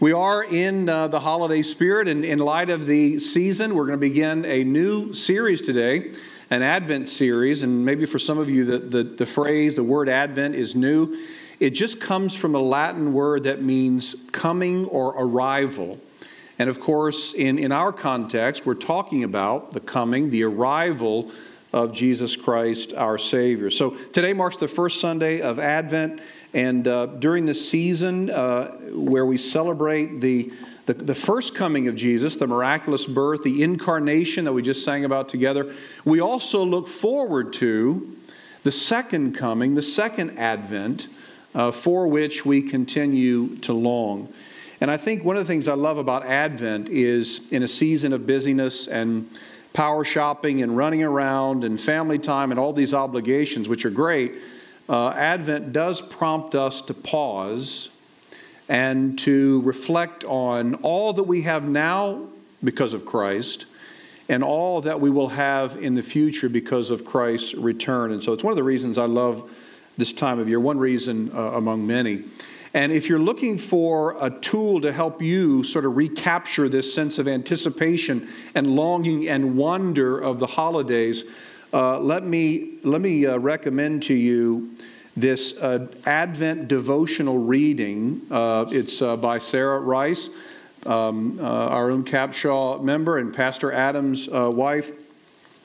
We are in uh, the holiday spirit, and in light of the season, we're going to begin a new series today, an Advent series. And maybe for some of you, the, the, the phrase, the word Advent is new. It just comes from a Latin word that means coming or arrival. And of course, in, in our context, we're talking about the coming, the arrival of Jesus Christ, our Savior. So today marks the first Sunday of Advent. And uh, during the season uh, where we celebrate the, the, the, first coming of Jesus, the miraculous birth, the incarnation that we just sang about together, we also look forward to the second coming, the second advent, uh, for which we continue to long. And I think one of the things I love about Advent is in a season of busyness and power shopping and running around and family time and all these obligations, which are great uh, Advent does prompt us to pause and to reflect on all that we have now because of Christ and all that we will have in the future because of Christ's return. And so it's one of the reasons I love this time of year, one reason uh, among many. And if you're looking for a tool to help you sort of recapture this sense of anticipation and longing and wonder of the holidays, uh, let me, let me uh, recommend to you this uh, Advent devotional reading. Uh, it's uh, by Sarah Rice, um, our own Capshaw member, and Pastor Adam's wife,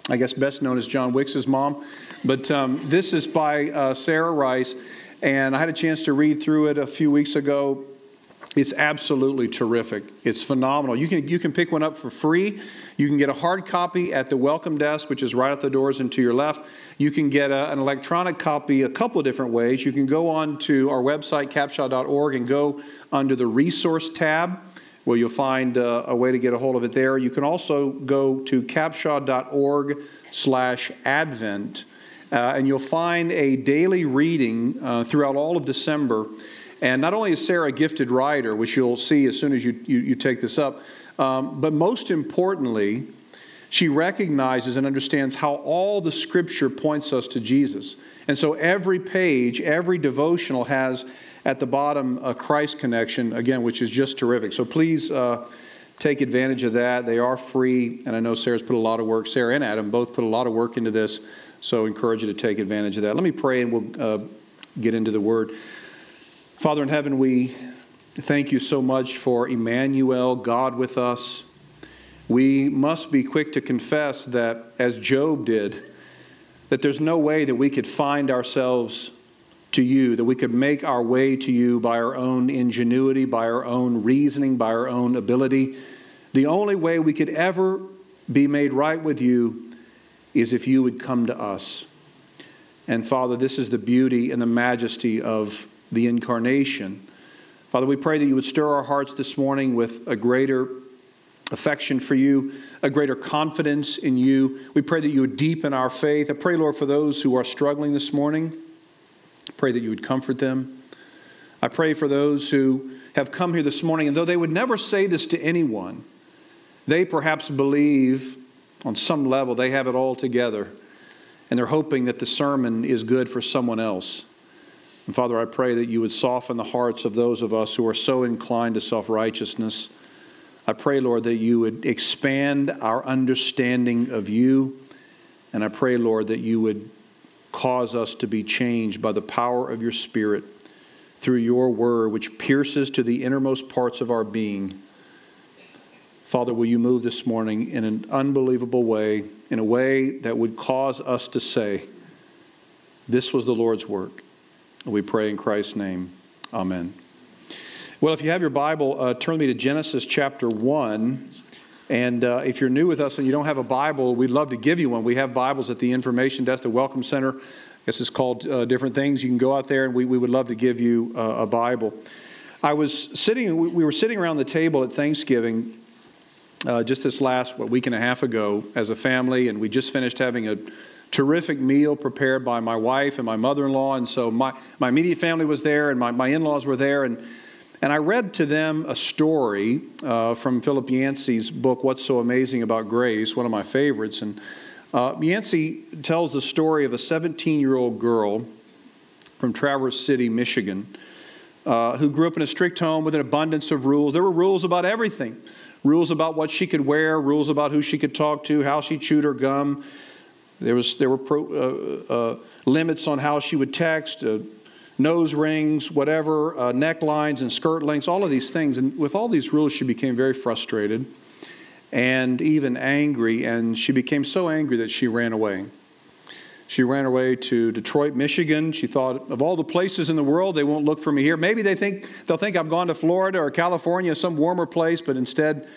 I guess best known as John Wicks's mom. But um, this is by Sarah Rice, and I had a chance to read through it a few weeks ago. It's absolutely terrific. It's phenomenal. You can, you can pick one up for free. You can get a hard copy at the welcome desk, which is right at the doors and to your left. You can get a, an electronic copy a couple of different ways. You can go on to our website, capshaw.org, and go under the resource tab where you'll find uh, a way to get a hold of it there. You can also go to capshaw.org slash advent, uh, and you'll find a daily reading uh, throughout all of December and not only is Sarah a gifted writer, which you'll see as soon as you, you, you take this up, um, but most importantly, she recognizes and understands how all the scripture points us to Jesus. And so every page, every devotional has at the bottom a Christ connection, again, which is just terrific. So please uh, take advantage of that. They are free, and I know Sarah's put a lot of work, Sarah and Adam both put a lot of work into this, so encourage you to take advantage of that. Let me pray and we'll uh, get into the word. Father in heaven, we thank you so much for Emmanuel, God with us. We must be quick to confess that, as Job did, that there's no way that we could find ourselves to you, that we could make our way to you by our own ingenuity, by our own reasoning, by our own ability. The only way we could ever be made right with you is if you would come to us. And Father, this is the beauty and the majesty of the incarnation. Father, we pray that you would stir our hearts this morning with a greater affection for you, a greater confidence in you. We pray that you would deepen our faith. I pray, Lord, for those who are struggling this morning. I pray that you would comfort them. I pray for those who have come here this morning, and though they would never say this to anyone, they perhaps believe on some level they have it all together, and they're hoping that the sermon is good for someone else. And Father, I pray that you would soften the hearts of those of us who are so inclined to self righteousness. I pray, Lord, that you would expand our understanding of you. And I pray, Lord, that you would cause us to be changed by the power of your Spirit through your word, which pierces to the innermost parts of our being. Father, will you move this morning in an unbelievable way, in a way that would cause us to say, This was the Lord's work. We pray in Christ's name. Amen. Well, if you have your Bible, uh, turn me to Genesis chapter 1. And uh, if you're new with us and you don't have a Bible, we'd love to give you one. We have Bibles at the information desk, the Welcome Center. I guess it's called uh, different things. You can go out there and we, we would love to give you uh, a Bible. I was sitting, we were sitting around the table at Thanksgiving uh, just this last what, week and a half ago as a family, and we just finished having a terrific meal prepared by my wife and my mother in law. And so my, my immediate family was there, and my, my in laws were there. And, and I read to them a story uh, from Philip Yancey's book, What's So Amazing About Grace, one of my favorites. And uh, Yancey tells the story of a 17 year old girl from Traverse City, Michigan. uh, who grew up in a strict home with an abundance of rules. There were rules about everything rules about what she could wear, rules about who she could talk to, how she chewed her gum. There, was, there were pro, uh, uh, limits on how she would text, uh, nose rings, whatever, uh, necklines and skirt lengths, all of these things. And with all these rules, she became very frustrated and even angry. And she became so angry that she ran away. She ran away to Detroit, Michigan. She thought of all the places in the world, they won't look for me here. Maybe they think they'll think I've gone to Florida or California, some warmer place, but instead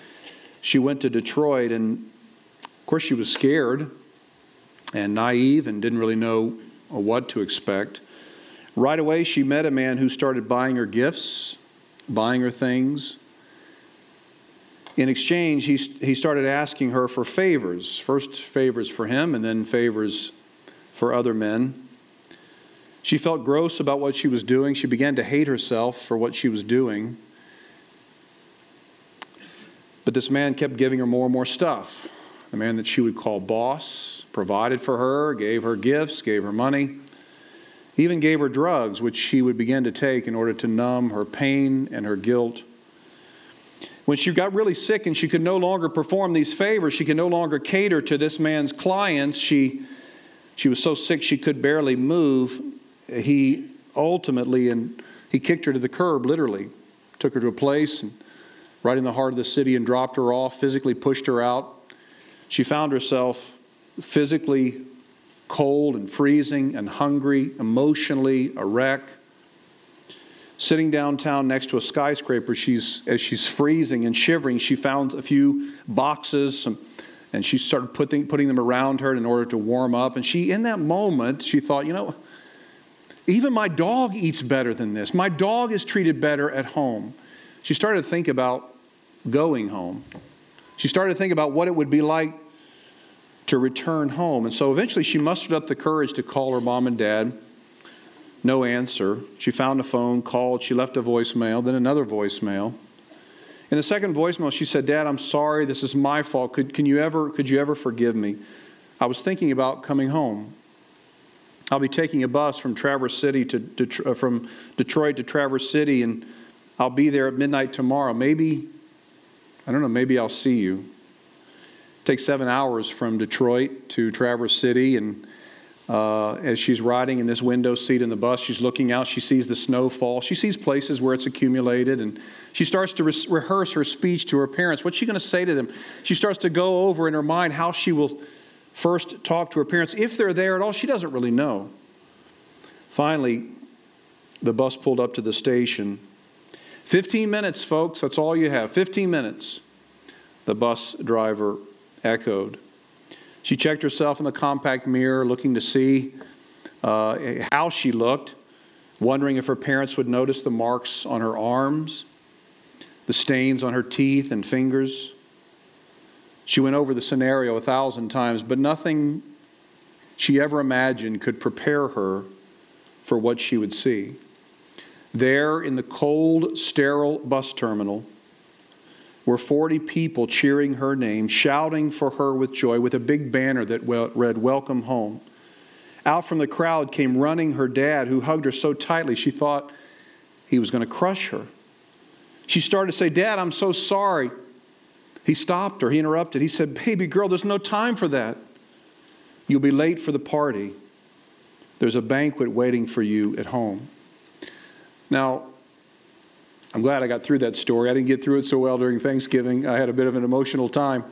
she went to Detroit and of course she was scared and naive and didn't really know uh, what to expect. Right away she met a man who started buying her gifts, buying her things. In exchange, he, he started asking her for favors. First, favors for him, and then favors for other men. She felt gross about what she was doing. She began to hate herself for what she was doing. But this man kept giving her more and more stuff. A man that she would call boss provided for her, gave her gifts, gave her money, even gave her drugs, which she would begin to take in order to numb her pain and her guilt. When she got really sick and she could no longer perform these favors, she could no longer cater to this man's clients, she she was so sick she could barely move. He ultimately, and he kicked her to the curb, literally, took her to a place and right in the heart of the city and dropped her off, physically pushed her out. She found herself physically cold and freezing and hungry, emotionally a wreck. Sitting downtown next to a skyscraper, she's, as she's freezing and shivering, she found a few boxes, and she started putting, putting them around her in order to warm up. And she, in that moment, she thought, you know, even my dog eats better than this. My dog is treated better at home. She started to think about going home. She started to think about what it would be like to return home. And so eventually she mustered up the courage to call her mom and dad. No answer. She found a phone, called, she left a voicemail, then another voicemail. In the second voicemail, she said, Dad, I'm sorry. This is my fault. Could, can you ever, could you ever forgive me? I was thinking about coming home. I'll be taking a bus from Traverse City to, uh, from Detroit to Traverse City, and I'll be there at midnight tomorrow. Maybe, I don't know, maybe I'll see you. Takes seven hours from Detroit to Traverse City, and uh, as she's riding in this window seat in the bus, she's looking out. She sees the snow fall. She sees places where it's accumulated, and she starts to re- rehearse her speech to her parents. What's she going to say to them? She starts to go over in her mind how she will first talk to her parents. If they're there at all, she doesn't really know. Finally, the bus pulled up to the station. 15 minutes, folks, that's all you have. 15 minutes, the bus driver echoed. She checked herself in the compact mirror, looking to see uh, how she looked, wondering if her parents would notice the marks on her arms, the stains on her teeth and fingers. She went over the scenario a thousand times, but nothing she ever imagined could prepare her for what she would see. There in the cold, sterile bus terminal, were 40 people cheering her name, shouting for her with joy, with a big banner that read, Welcome home. Out from the crowd came running her dad, who hugged her so tightly she thought he was going to crush her. She started to say, Dad, I'm so sorry. He stopped her, he interrupted. He said, Baby girl, there's no time for that. You'll be late for the party. There's a banquet waiting for you at home. Now, I'm glad I got through that story. I didn't get through it so well during Thanksgiving. I had a bit of an emotional time.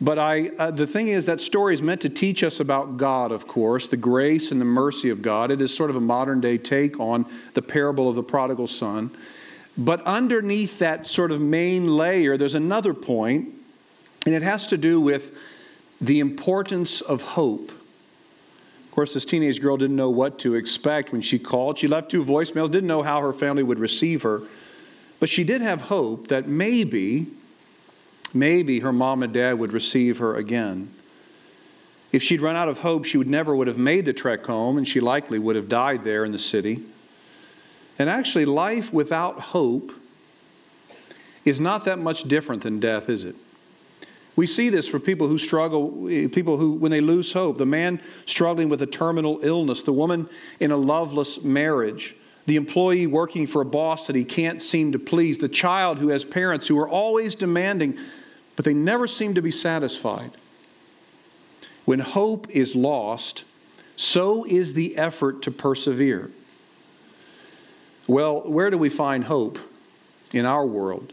But I, uh, the thing is, that story is meant to teach us about God, of course, the grace and the mercy of God. It is sort of a modern day take on the parable of the prodigal son. But underneath that sort of main layer, there's another point, and it has to do with the importance of hope. Of course, this teenage girl didn't know what to expect when she called. She left two voicemails, didn't know how her family would receive her. But she did have hope that maybe, maybe her mom and dad would receive her again. If she'd run out of hope, she would never would have made the trek home, and she likely would have died there in the city. And actually, life without hope is not that much different than death, is it? We see this for people who struggle, eh, people who, when they lose hope, the man struggling with a terminal illness, the woman in a loveless marriage, the employee working for a boss that he can't seem to please, the child who has parents who are always demanding, but they never seem to be satisfied. When hope is lost, so is the effort to persevere. Well, where do we find hope in our world?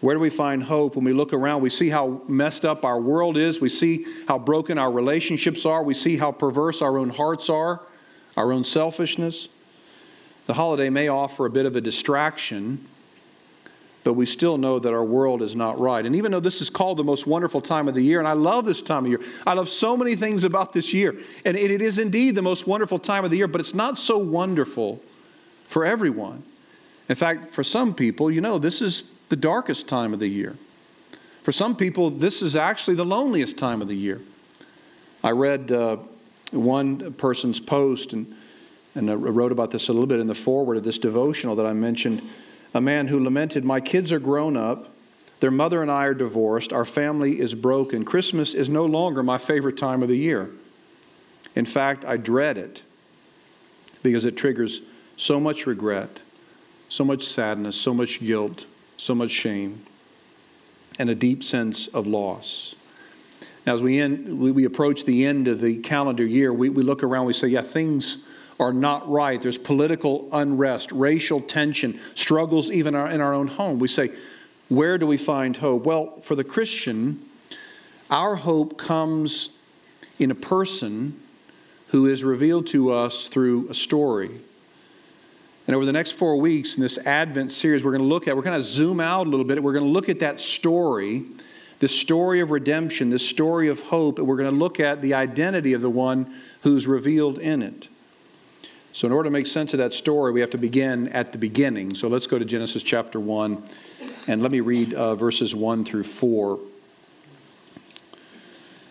Where do we find hope when we look around? We see how messed up our world is. We see how broken our relationships are. We see how perverse our own hearts are, our own selfishness. The holiday may offer a bit of a distraction, but we still know that our world is not right. And even though this is called the most wonderful time of the year, and I love this time of year, I love so many things about this year, and it is indeed the most wonderful time of the year, but it's not so wonderful for everyone. In fact, for some people, you know, this is the darkest time of the year. For some people, this is actually the loneliest time of the year. I read uh, one person's post and, and I wrote about this a little bit in the foreword of this devotional that I mentioned. A man who lamented, My kids are grown up, their mother and I are divorced, our family is broken. Christmas is no longer my favorite time of the year. In fact, I dread it because it triggers so much regret, so much sadness, so much guilt, so much shame, and a deep sense of loss. Now, as we, end, we, we approach the end of the calendar year, we, we look around, we say, yeah, things are not right. There's political unrest, racial tension, struggles even in our own home. We say, where do we find hope? Well, for the Christian, our hope comes in a person who is revealed to us through a story. And over the next four weeks in this Advent series, we're going to look at, we're going to zoom out a little bit. We're going to look at that story, the story of redemption, the story of hope, and we're going to look at the identity of the one who's revealed in it. So, in order to make sense of that story, we have to begin at the beginning. So, let's go to Genesis chapter 1, and let me read uh, verses 1 through 4.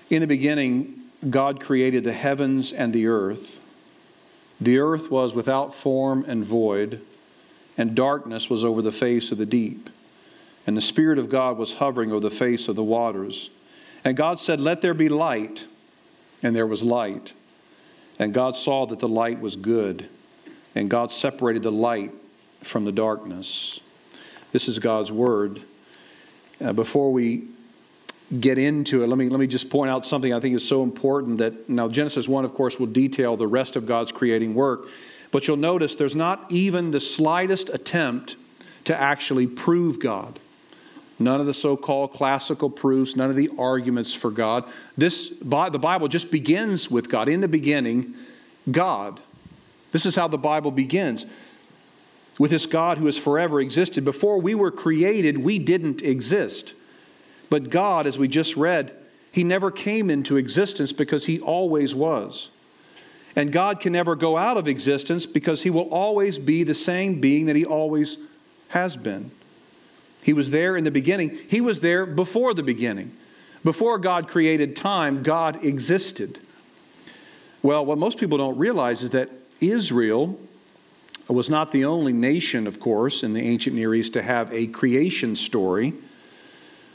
In the beginning, God created the heavens and the earth. The earth was without form and void, and darkness was over the face of the deep. And the Spirit of God was hovering over the face of the waters. And God said, Let there be light. And there was light. And God saw that the light was good. And God separated the light from the darkness. This is God's word. Uh, before we get into it, let me, let me just point out something I think is so important that now Genesis 1, of course, will detail the rest of God's creating work. But you'll notice there's not even the slightest attempt to actually prove God. None of the so called classical proofs, none of the arguments for God. This, the Bible just begins with God. In the beginning, God. This is how the Bible begins with this God who has forever existed. Before we were created, we didn't exist. But God, as we just read, He never came into existence because He always was. And God can never go out of existence because He will always be the same being that He always has been. He was there in the beginning, He was there before the beginning. Before God created time, God existed. Well, what most people don't realize is that Israel was not the only nation, of course, in the ancient Near East to have a creation story.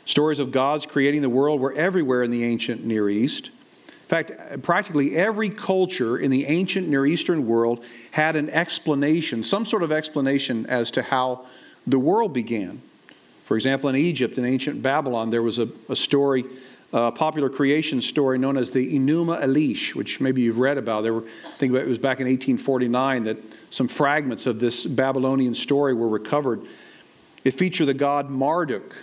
Stories of God's creating the world were everywhere in the ancient Near East. In fact, practically every culture in the ancient Near Eastern world had an explanation, some sort of explanation as to how the world began. For example, in Egypt, in ancient Babylon, there was a, a story, a popular creation story known as the Enuma Elish, which maybe you've read about. There were, I think it was back in 1849 that some fragments of this Babylonian story were recovered. It featured the god Marduk,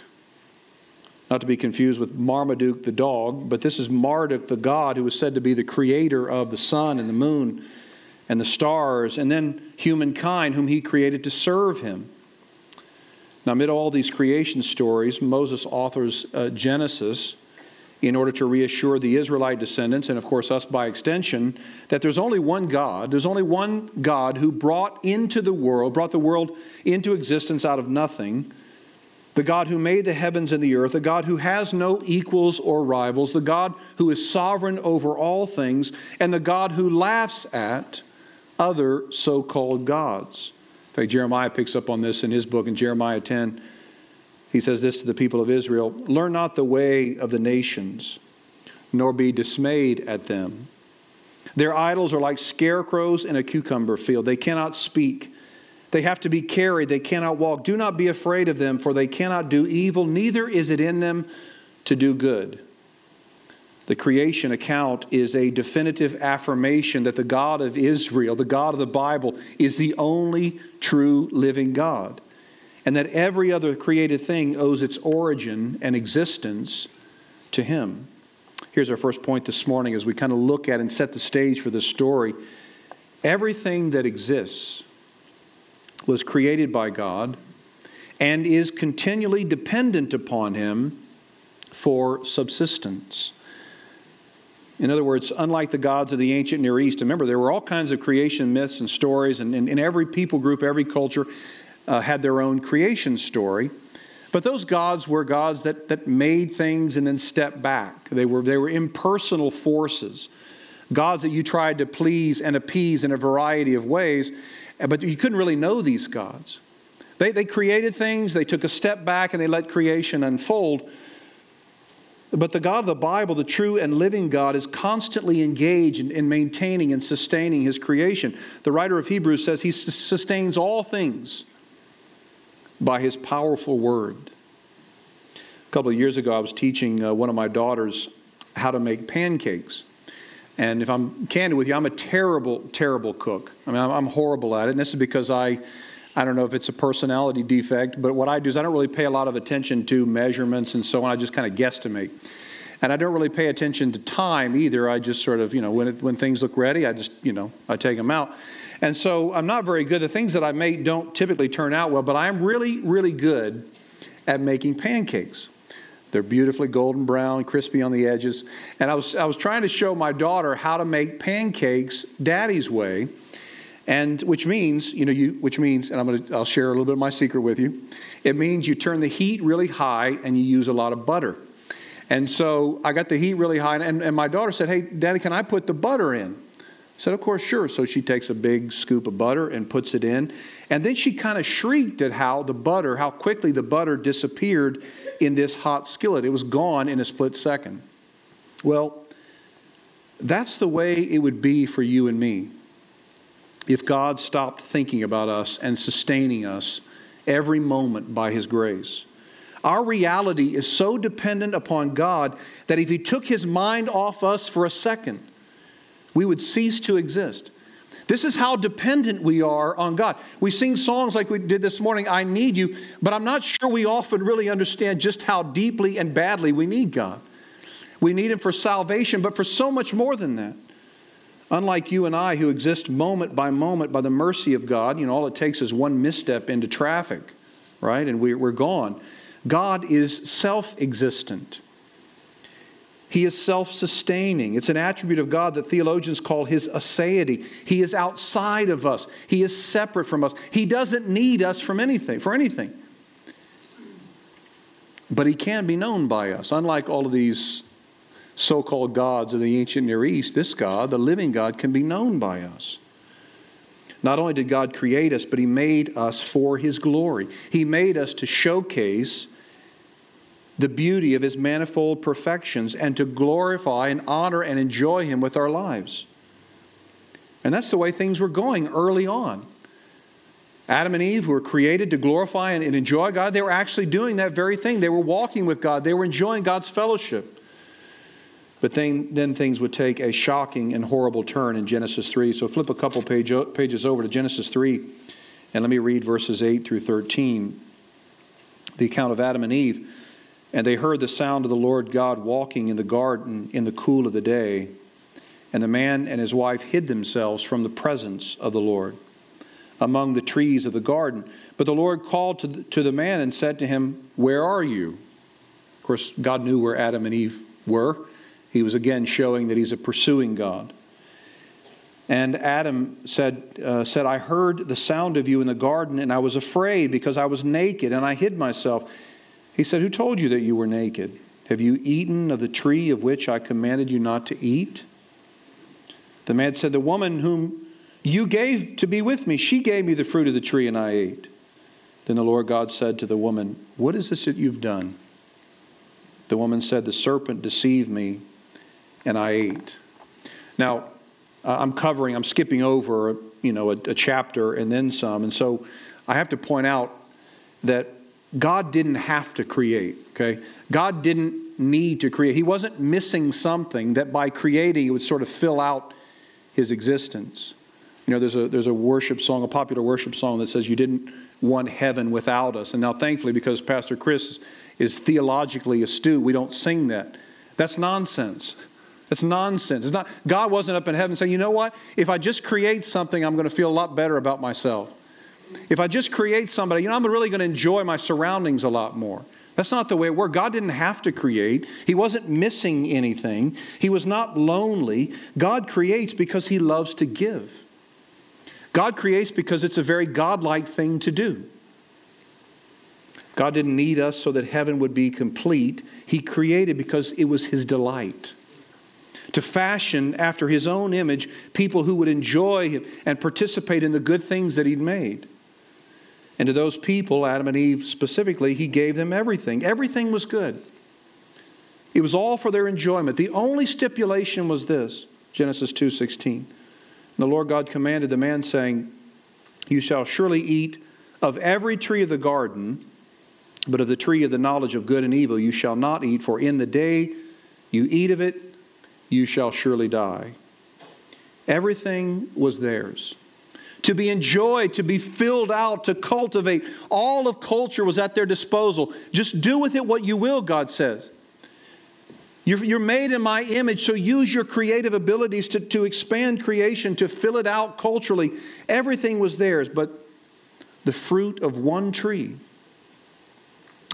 not to be confused with Marmaduke the dog, but this is Marduk the god who was said to be the creator of the sun and the moon and the stars, and then humankind whom he created to serve him. Now, amid all these creation stories, Moses authors uh, Genesis in order to reassure the Israelite descendants, and of course us by extension, that there's only one God. There's only one God who brought into the world, brought the world into existence out of nothing the God who made the heavens and the earth, the God who has no equals or rivals, the God who is sovereign over all things, and the God who laughs at other so called gods. Fact, Jeremiah picks up on this in his book in Jeremiah 10. He says this to the people of Israel Learn not the way of the nations, nor be dismayed at them. Their idols are like scarecrows in a cucumber field. They cannot speak They have to be carried. They cannot walk. Do not be afraid of them, for they cannot do evil, neither is it in them to do good. The creation account is a definitive affirmation that the God of Israel, the God of the Bible, is the only true living God, and that every other created thing owes its origin and existence to Him. Here's our first point this morning as we kind of look at and set the stage for this story. Everything that exists was created by God and is continually dependent upon Him for subsistence. In other words, unlike the gods of the ancient Near East, remember, there were all kinds of creation myths and stories, and, and every people group, every culture uh, had their own creation story. But those gods were gods that, that made things and then stepped back. They were, they were impersonal forces, gods that you tried to please and appease in a variety of ways, but you couldn't really know these gods. They, they created things, they took a step back, and they let creation unfold. But the God of the Bible, the true and living God, is constantly engaged in, in, maintaining and sustaining his creation. The writer of Hebrews says he sustains all things by his powerful word. A couple of years ago, I was teaching uh, one of my daughters how to make pancakes. And if I'm candid with you, I'm a terrible, terrible cook. I mean, I'm, I'm horrible at it. And this is because I, I don't know if it's a personality defect, but what I do is I don't really pay a lot of attention to measurements and so on. I just kind of guesstimate. And I don't really pay attention to time either. I just sort of, you know, when, it, when things look ready, I just, you know, I take them out. And so I'm not very good. The things that I make don't typically turn out well, but I'm really, really good at making pancakes. They're beautifully golden brown, crispy on the edges. And I was, I was trying to show my daughter how to make pancakes daddy's way. And which means, you know, you, which means, and I'm gonna, I'll share a little bit of my secret with you. It means you turn the heat really high and you use a lot of butter. And so I got the heat really high, and, and my daughter said, Hey, Daddy, can I put the butter in? I said, Of course, sure. So she takes a big scoop of butter and puts it in. And then she kind of shrieked at how the butter, how quickly the butter disappeared in this hot skillet. It was gone in a split second. Well, that's the way it would be for you and me if God stopped thinking about us and sustaining us every moment by His grace. Our reality is so dependent upon God that if He took His mind off us for a second, we would cease to exist. This is how dependent we are on God. We sing songs like we did this morning, I Need You, but I'm not sure we often really understand just how deeply and badly we need God. We need Him for salvation, but for so much more than that. Unlike you and I, who exist moment by moment by the mercy of God, you know, all it takes is one misstep into traffic, right? And we're gone. God is self existent. He is self sustaining. It's an attribute of God that theologians call his aseity. He is outside of us, he is separate from us. He doesn't need us from anything, for anything. But he can be known by us, unlike all of these so called gods of the ancient Near East. This God, the living God, can be known by us. Not only did God create us, but He made us for His glory. He made us to showcase the beauty of his manifold perfections and to glorify and honor and enjoy him with our lives. And that's the way things were going early on. Adam and Eve were created to glorify and enjoy God. They were actually doing that very thing. They were walking with God, they were enjoying God's fellowship. But then, then things would take a shocking and horrible turn in Genesis 3. So flip a couple page, pages over to Genesis 3 and let me read verses 8 through 13. The account of Adam and Eve. And they heard the sound of the Lord God walking in the garden in the cool of the day. And the man and his wife hid themselves from the presence of the Lord among the trees of the garden. But the Lord called to the, to the man and said to him, Where are you? Of course, God knew where Adam and Eve were. He was again showing that he's a pursuing God. And Adam said, uh, said, I heard the sound of you in the garden, and I was afraid because I was naked, and I hid myself. He said, Who told you that you were naked? Have you eaten of the tree of which I commanded you not to eat? The man said, The woman whom you gave to be with me, she gave me the fruit of the tree, and I ate. Then the Lord God said to the woman, What is this that you've done? The woman said, The serpent deceived me, and I ate. Now, I'm covering, I'm skipping over, you know, a, a chapter and then some. And so I have to point out that God didn't have to create, okay? God didn't need to create. He wasn't missing something that by creating it would sort of fill out his existence. You know, there's a, there's a worship song, a popular worship song that says, You didn't want heaven without us. And now, thankfully, because Pastor Chris is theologically astute, we don't sing that. That's nonsense. That's nonsense. It's not, God wasn't up in heaven saying, You know what? If I just create something, I'm going to feel a lot better about myself. If I just create somebody, you know, I'm really going to enjoy my surroundings a lot more. That's not the way it worked. God didn't have to create. He wasn't missing anything. He was not lonely. God creates because He loves to give. God creates because it's a very godlike thing to do. God didn't need us so that heaven would be complete. He created because it was His delight to fashion after His own image people who would enjoy and participate in the good things that He'd made. And to those people, Adam and Eve specifically, he gave them everything. Everything was good. It was all for their enjoyment. The only stipulation was this, Genesis 2:16. The Lord God commanded the man saying, "You shall surely eat of every tree of the garden, but of the tree of the knowledge of good and evil you shall not eat, for in the day you eat of it, you shall surely die." Everything was theirs to be enjoyed, to be filled out, to cultivate. All of culture was at their disposal. Just do with it what you will, God says. You're, you're made in my image, so use your creative abilities to, to expand creation, to fill it out culturally. Everything was theirs, but the fruit of one tree.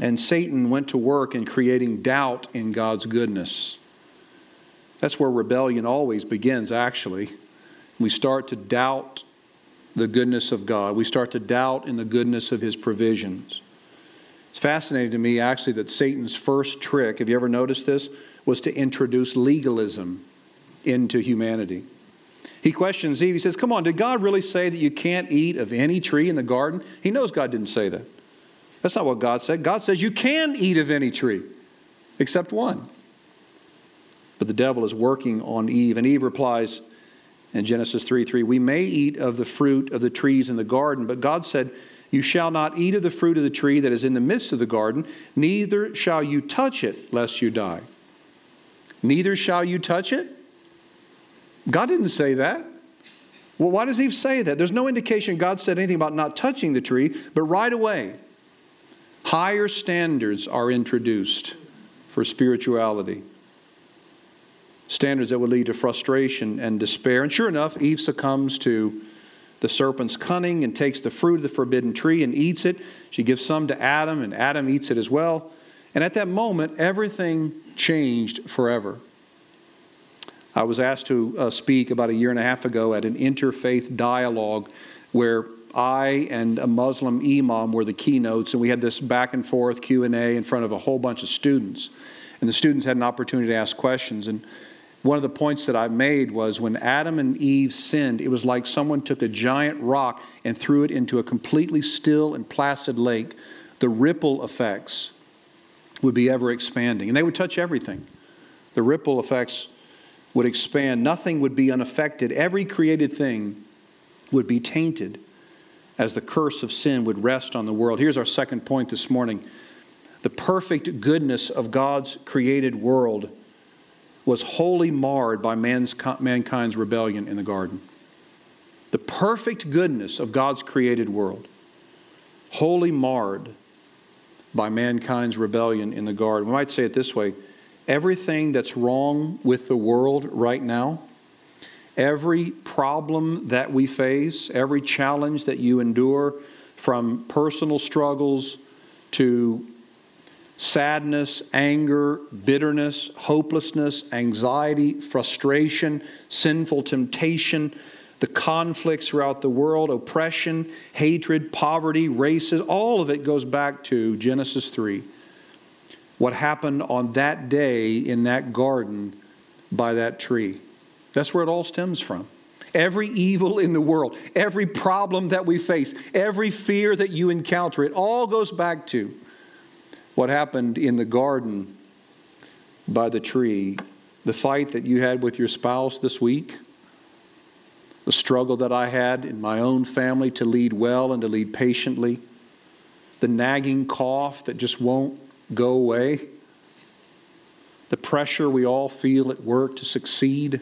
And Satan went to work in creating doubt in God's goodness. That's where rebellion always begins, actually. We start to doubt the goodness of God. We start to doubt in the goodness of his provisions. It's fascinating to me, actually, that Satan's first trick, have you ever noticed this, was to introduce legalism into humanity. He questions Eve. He says, Come on, did God really say that you can't eat of any tree in the garden? He knows God didn't say that. That's not what God said. God says you can eat of any tree except one. But the devil is working on Eve, and Eve replies, in Genesis 3 3, we may eat of the fruit of the trees in the garden, but God said, You shall not eat of the fruit of the tree that is in the midst of the garden, neither shall you touch it, lest you die. Neither shall you touch it? God didn't say that. Well, why does Eve say that? There's no indication God said anything about not touching the tree, but right away, higher standards are introduced for spirituality standards that would lead to frustration and despair. And sure enough, Eve succumbs to the serpent's cunning and takes the fruit of the forbidden tree and eats it. She gives some to Adam, and Adam eats it as well. And at that moment, everything changed forever. I was asked to uh, speak about a year and a half ago at an interfaith dialogue where I and a Muslim imam were the keynotes, and we had this back and forth Q and A in front of a whole bunch of students, and the students had an opportunity to ask questions. And one of the points that I made was when Adam and Eve sinned, it was like someone took a giant rock and threw it into a completely still and placid lake. The ripple effects would be ever expanding, and they would touch everything. The ripple effects would expand, nothing would be unaffected. Every created thing would be tainted as the curse of sin would rest on the world. Here's our second point this morning the perfect goodness of God's created world was wholly marred by man's, mankind's rebellion in the garden. The perfect goodness of God's created world, wholly marred by mankind's rebellion in the garden. We might say it this way everything that's wrong with the world right now, every problem that we face, every challenge that you endure, from personal struggles to sadness, anger, bitterness, hopelessness, anxiety, frustration, sinful temptation, the conflicts throughout the world, oppression, hatred, poverty, racism, all of it goes back to Genesis 3. What happened on that day in that garden by that tree. That's where it all stems from. Every evil in the world, every problem that we face, every fear that you encounter, it all goes back to what happened in the garden by the tree, the fight that you had with your spouse this week, the struggle that I had in my own family to lead well and to lead patiently, the nagging cough that just won't go away, the pressure we all feel at work to succeed,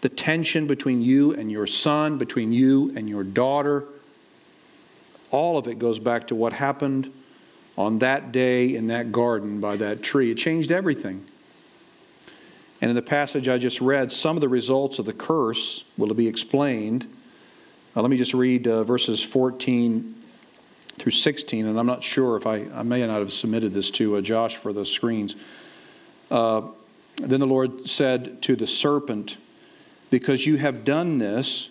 the tension between you and your son, between you and your daughter. All of it goes back to what happened on that day in that garden by that tree. It changed everything. And in the passage I just read, some of the results of the curse will be explained. Uh, let me just read uh, verses 14 through 16, and I'm not sure if I, I may not have submitted this to uh, Josh for the screens. Uh, then the Lord said to the serpent, Because you have done this,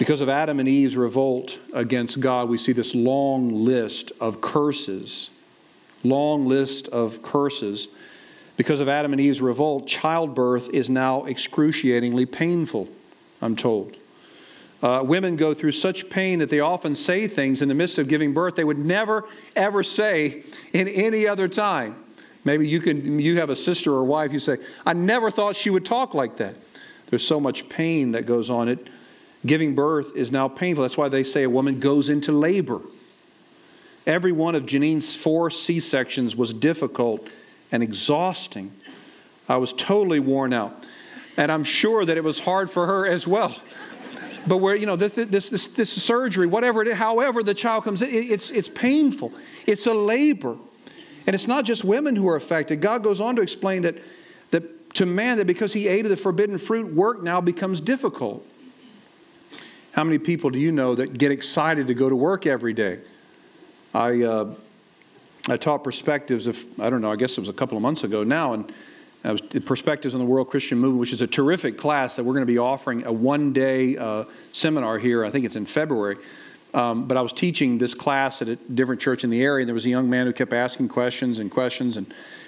Because of Adam and Eve's revolt against God, we see this long list of curses. Long list of curses because of Adam and Eve's revolt, childbirth is now excruciatingly painful, I'm told. Uh, women go through such pain that they often say things in the midst of giving birth they would never, ever say in any other time. Maybe you, can, you have a sister or wife, you say, I never thought she would talk like that. There's so much pain that goes on it. Giving birth is now painful. That's why they say a woman goes into labor. Every one of Janine's four C sections was difficult and exhausting. I was totally worn out. And I'm sure that it was hard for her as well. But where, you know, this, this, this, this surgery, whatever it is, however the child comes it's, it's painful. It's a labor. And it's not just women who are affected. God goes on to explain that, that to man, that because he ate of the forbidden fruit, work now becomes difficult. How many people do you know that get excited to go to work every day? I, uh, I taught perspectives of, I don't know, I guess it was a couple of months ago now, and I was Perspectives on the World Christian Movement, which is a terrific class that we're going to be offering a one day uh, seminar here. I think it's in February. Um, but I was teaching this class at a different church in the area, and there was a young man who kept asking questions and questions. And,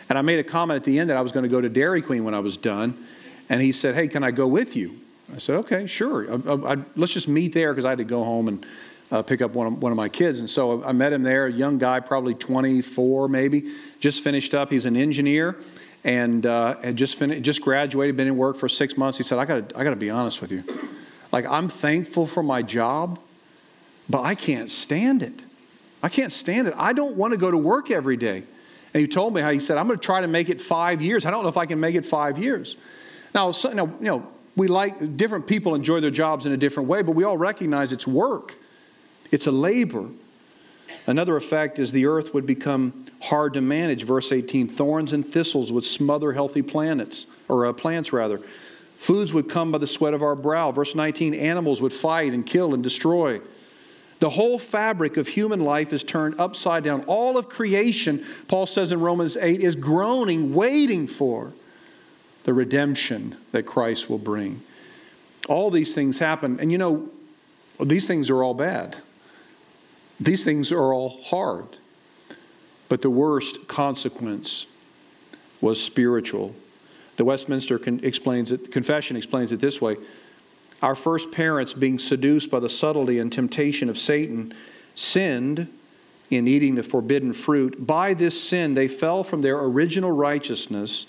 and I made a comment at the end that I was going to go to Dairy Queen when I was done. And he said, Hey, can I go with you? I said, Okay, sure. I, I, I, let's just meet there because I had to go home and uh, pick up one of, one of my kids. And so I met him there, a young guy, probably 24 maybe, just finished up. He's an engineer and uh, had just finished, just graduated, been in work for six months. He said, I got I to be honest with you. Like, I'm thankful for my job, but I can't stand it. I can't stand it. I don't want to go to work every day. And he told me how he said, I'm going to try to make it five years. I don't know if I can make it five years. Now, so, know, you know, we like different people enjoy their jobs in a different way, but we all recognize it's work. It's a labor. Another effect is the earth would become hard to manage. Verse 18 thorns and thistles would smother healthy planets, or uh, plants rather. Foods would come by the sweat of our brow. Verse 19 animals would fight and kill and destroy. The whole fabric of human life is turned upside down. All of creation, Paul says in Romans 8, is groaning, waiting for the redemption that Christ will bring. All these things happen. And you know, these things are all bad. These things are all hard. But the worst consequence was spiritual. The Westminster con- explains it, Confession explains it this way Our first parents, being seduced by the subtlety and temptation of Satan, sinned in eating the forbidden fruit. By this sin, they fell from their original righteousness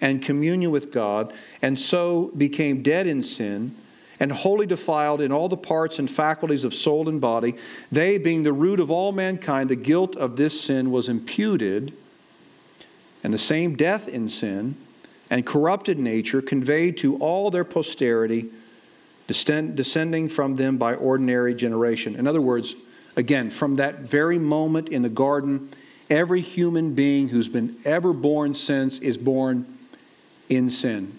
and communion with God, and so became dead in sin and wholly defiled in all the parts and faculties of soul and body, they, being the root of all mankind, the guilt of this sin was imputed, and the same death in sin and corrupted nature conveyed to all their posterity descending from them by ordinary generation. In other words, again, from that very moment in the garden, every human being who's been ever born since is born in sin.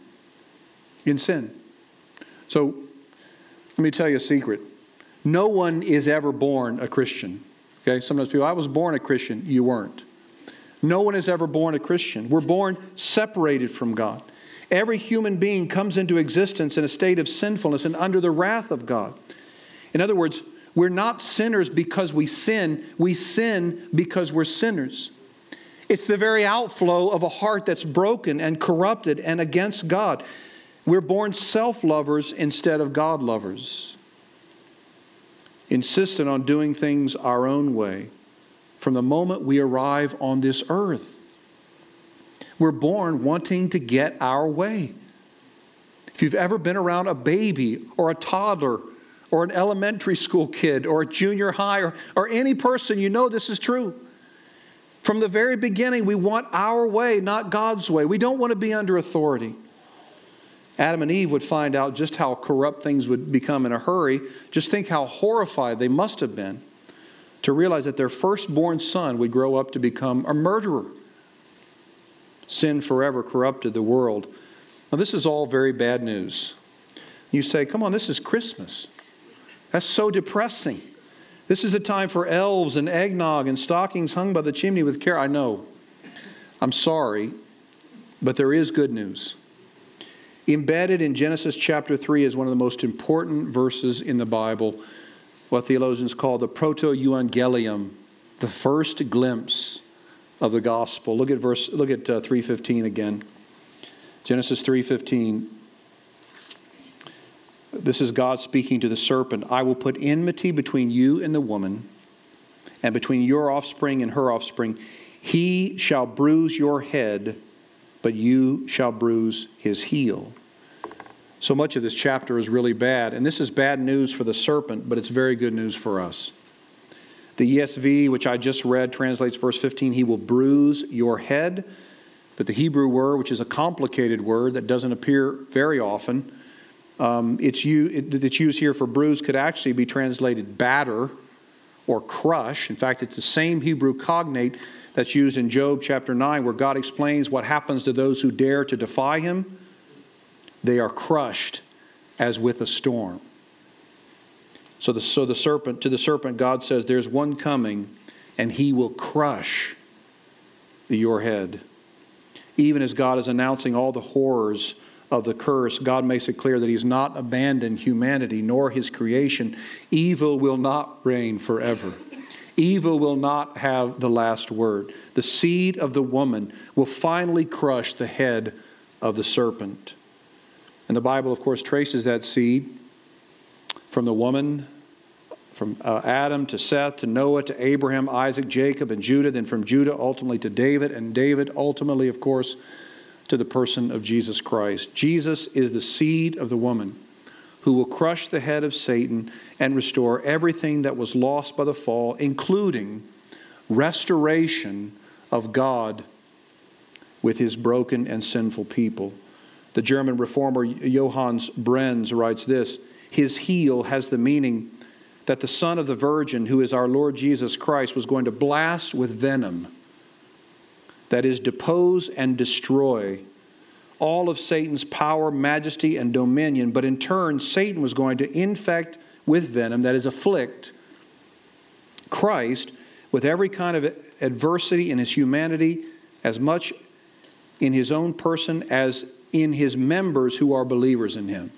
In sin. So, let me tell you a secret. No one is ever born a Christian. Okay? Sometimes people, I was born a Christian. You weren't. No one is ever born a Christian. We're born separated from God. Every human being comes into existence in a state of sinfulness and under the wrath of God. In other words, we're not sinners because we sin, we sin because we're sinners. It's the very outflow of a heart that's broken and corrupted and against God. We're born self lovers instead of God lovers, insistent on doing things our own way from the moment we arrive on this earth. We're born wanting to get our way. If you've ever been around a baby or a toddler or an elementary school kid or a junior high or, or any person, you know this is true. From the very beginning, we want our way, not God's way. We don't want to be under authority. Adam and Eve would find out just how corrupt things would become in a hurry. Just think how horrified they must have been to realize that their firstborn son would grow up to become a murderer. Sin forever corrupted the world. Now, this is all very bad news. You say, come on, this is Christmas. That's so depressing. This is a time for elves and eggnog and stockings hung by the chimney with care. I know. I'm sorry, but there is good news. Embedded in Genesis chapter 3 is one of the most important verses in the Bible, what theologians call the proto evangelium, the first glimpse of the gospel. Look at verse look at uh, 315 again. Genesis 3:15 This is God speaking to the serpent. I will put enmity between you and the woman and between your offspring and her offspring. He shall bruise your head, but you shall bruise his heel. So much of this chapter is really bad, and this is bad news for the serpent, but it's very good news for us. The ESV, which I just read, translates verse 15 He will bruise your head. But the Hebrew word, which is a complicated word that doesn't appear very often, um, it's, it's used here for bruise, could actually be translated batter or crush. In fact, it's the same Hebrew cognate that's used in Job chapter 9, where God explains what happens to those who dare to defy him. They are crushed as with a storm. So the, so the serpent, to the serpent, God says, There's one coming, and he will crush your head. Even as God is announcing all the horrors of the curse, God makes it clear that He's not abandoned humanity nor His creation. Evil will not reign forever. Evil will not have the last word. The seed of the woman will finally crush the head of the serpent. And the Bible, of course, traces that seed from the woman, from uh, Adam to Seth to Noah to Abraham, Isaac, Jacob, and Judah, then from Judah ultimately to David, and David ultimately, of course, to the person of Jesus Christ. Jesus is the seed of the woman who will crush the head of Satan and restore everything that was lost by the fall, including restoration of God with his broken and sinful people. The German reformer Johannes Brenz writes this his heel has the meaning that the Son of the Virgin, who is our Lord Jesus Christ, was going to blast with venom, that is, depose and destroy all of Satan's power, majesty, and dominion. But in turn, Satan was going to infect with venom, that is, afflict Christ with every kind of adversity in his humanity, as much in his own person as in his members who are believers in him.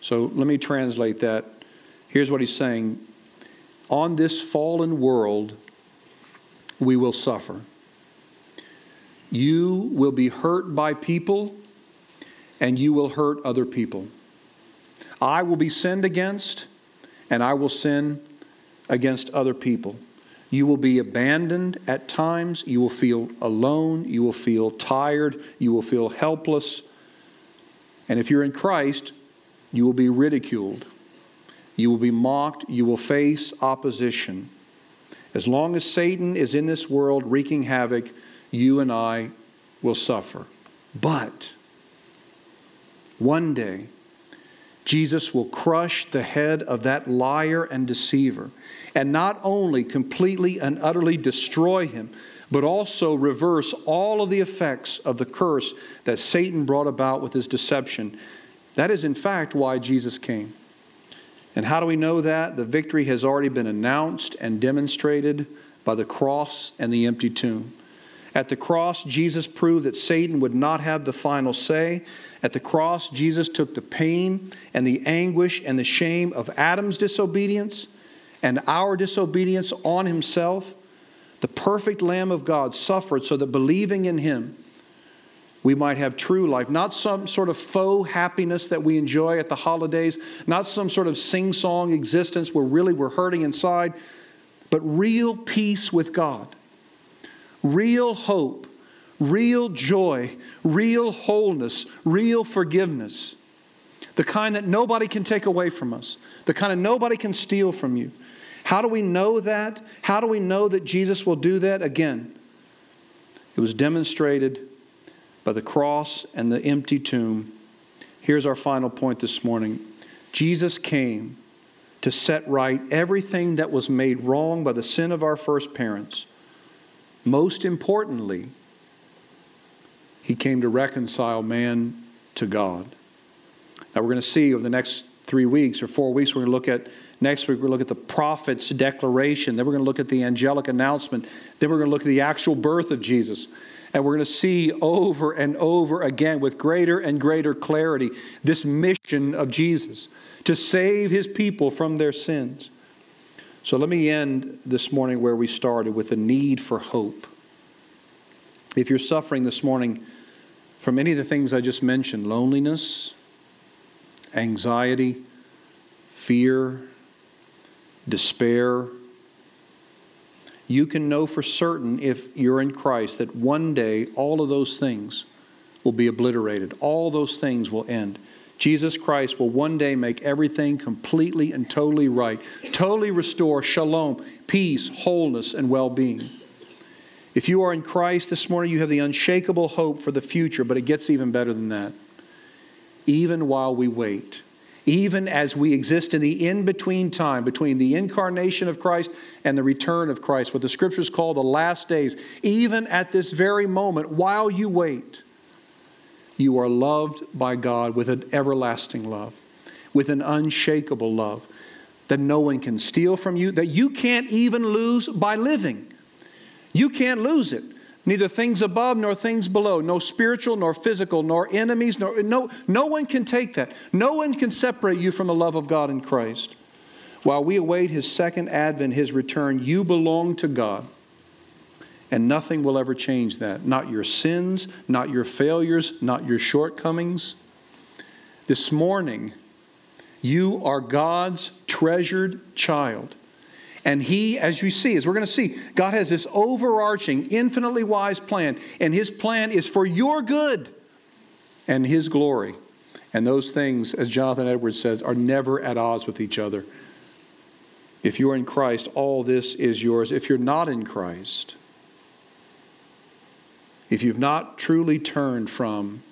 So let me translate that. Here's what he's saying On this fallen world, we will suffer. You will be hurt by people, and you will hurt other people. I will be sinned against, and I will sin against other people. You will be abandoned at times. You will feel alone. You will feel tired. You will feel helpless. And if you're in Christ, you will be ridiculed. You will be mocked. You will face opposition. As long as Satan is in this world wreaking havoc, you and I will suffer. But one day, Jesus will crush the head of that liar and deceiver, and not only completely and utterly destroy him, but also reverse all of the effects of the curse that Satan brought about with his deception. That is, in fact, why Jesus came. And how do we know that? The victory has already been announced and demonstrated by the cross and the empty tomb. At the cross, Jesus proved that Satan would not have the final say. At the cross, Jesus took the pain and the anguish and the shame of Adam's disobedience and our disobedience on himself. The perfect Lamb of God suffered so that believing in him, we might have true life, not some sort of faux happiness that we enjoy at the holidays, not some sort of sing song existence where really we're hurting inside, but real peace with God, real hope, real joy, real wholeness, real forgiveness. The kind that nobody can take away from us, the kind of nobody can steal from you. How do we know that? How do we know that Jesus will do that? Again, it was demonstrated by the cross and the empty tomb. Here's our final point this morning Jesus came to set right everything that was made wrong by the sin of our first parents. Most importantly, he came to reconcile man to God. Now, we're going to see over the next three weeks or four weeks, we're going to look at next week, we're going to look at the prophet's declaration. Then we're going to look at the angelic announcement. Then we're going to look at the actual birth of Jesus. And we're going to see over and over again with greater and greater clarity this mission of Jesus to save his people from their sins. So let me end this morning where we started with a need for hope. If you're suffering this morning from any of the things I just mentioned loneliness, anxiety, fear, despair, you can know for certain if you're in Christ that one day all of those things will be obliterated. All those things will end. Jesus Christ will one day make everything completely and totally right, totally restore shalom, peace, wholeness, and well being. If you are in Christ this morning, you have the unshakable hope for the future, but it gets even better than that. Even while we wait, even as we exist in the in between time between the incarnation of Christ and the return of Christ, what the scriptures call the last days, even at this very moment, while you wait, you are loved by God with an everlasting love, with an unshakable love that no one can steal from you, that you can't even lose by living. You can't lose it. Neither things above nor things below, no spiritual nor physical, nor enemies, nor no, no one can take that. No one can separate you from the love of God in Christ. While we await his second advent, his return, you belong to God. And nothing will ever change that. Not your sins, not your failures, not your shortcomings. This morning, you are God's treasured child. And He, as you see, as we're going to see, God has this overarching, infinitely wise plan. And His plan is for your good and His glory. And those things, as Jonathan Edwards says, are never at odds with each other. If you're in Christ, all this is yours. If you're not in Christ, if you've not truly turned from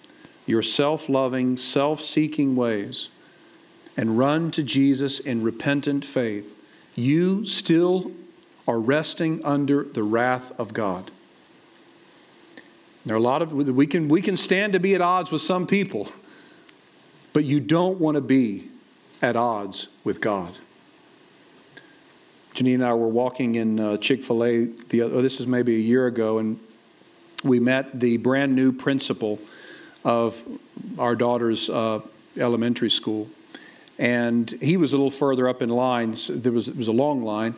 your self loving, self seeking ways and run to Jesus in repentant faith, you still are resting under the wrath of God. There are a lot of we can we can stand to be at odds with some people, but you don't want to be at odds with God. Janine and I were walking in uh, Chick Fil A. Oh, this is maybe a year ago, and we met the brand new principal of our daughter's uh, elementary school. And he was a little further up in line. So there was, it was a long line.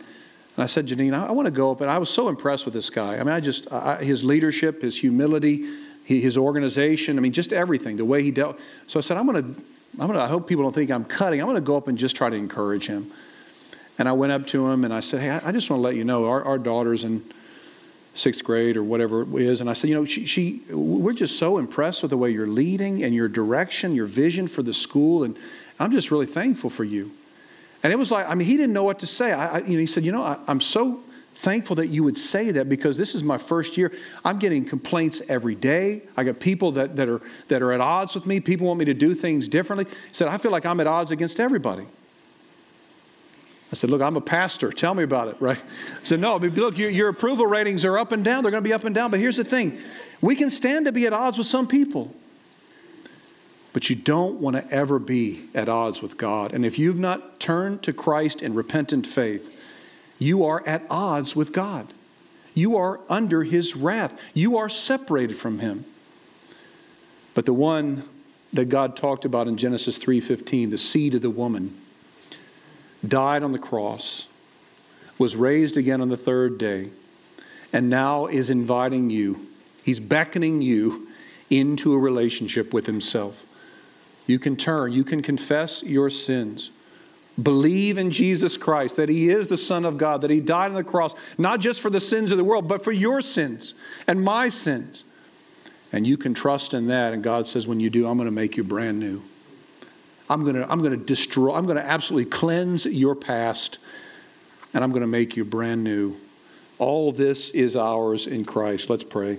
And I said, Janine, I, I want to go up. And I was so impressed with this guy. I mean, I just, I, his leadership, his humility, his organization, I mean, just everything, the way he dealt. So I said, I'm going to, I'm going to, I hope people don't think I'm cutting. I'm going to go up and just try to encourage him. And I went up to him and I said, Hey, I just want to let you know our, our daughter's in sixth grade or whatever it is. And I said, you know, she, she, we're just so impressed with the way you're leading and your direction, your vision for the school. And I'm just really thankful for you. And it was like, I mean, he didn't know what to say. I, I you know, he said, you know, I, am so thankful that you would say that because this is my first year. I'm getting complaints every day. I got people that, that, are, that are at odds with me. People want me to do things differently. He said, I feel like I'm at odds against everybody. I said, Look, I'm a pastor. Tell me about it, right? I said, No, look, your, your approval ratings are up and down. They're going to be up and down. But here's the thing we can stand to be at odds with some people. But you don't want to ever be at odds with God. And if you've not turned to Christ in repentant faith, you are at odds with God. You are under his wrath. You are separated from him. But the one that God talked about in Genesis 3:15, the seed of the woman, died on the cross, was raised again on the third day, and now is inviting you. He's beckoning you into a relationship with himself. You can turn, you can confess your sins. Believe in Jesus Christ, that He is the Son of God, that He died on the cross, not just for the sins of the world, but for your sins and my sins. And you can trust in that. And God says, when you do, I'm going to make you brand new. I'm going to, I'm going to destroy, I'm going to absolutely cleanse your past, and I'm going to make you brand new. All this is ours in Christ. Let's pray.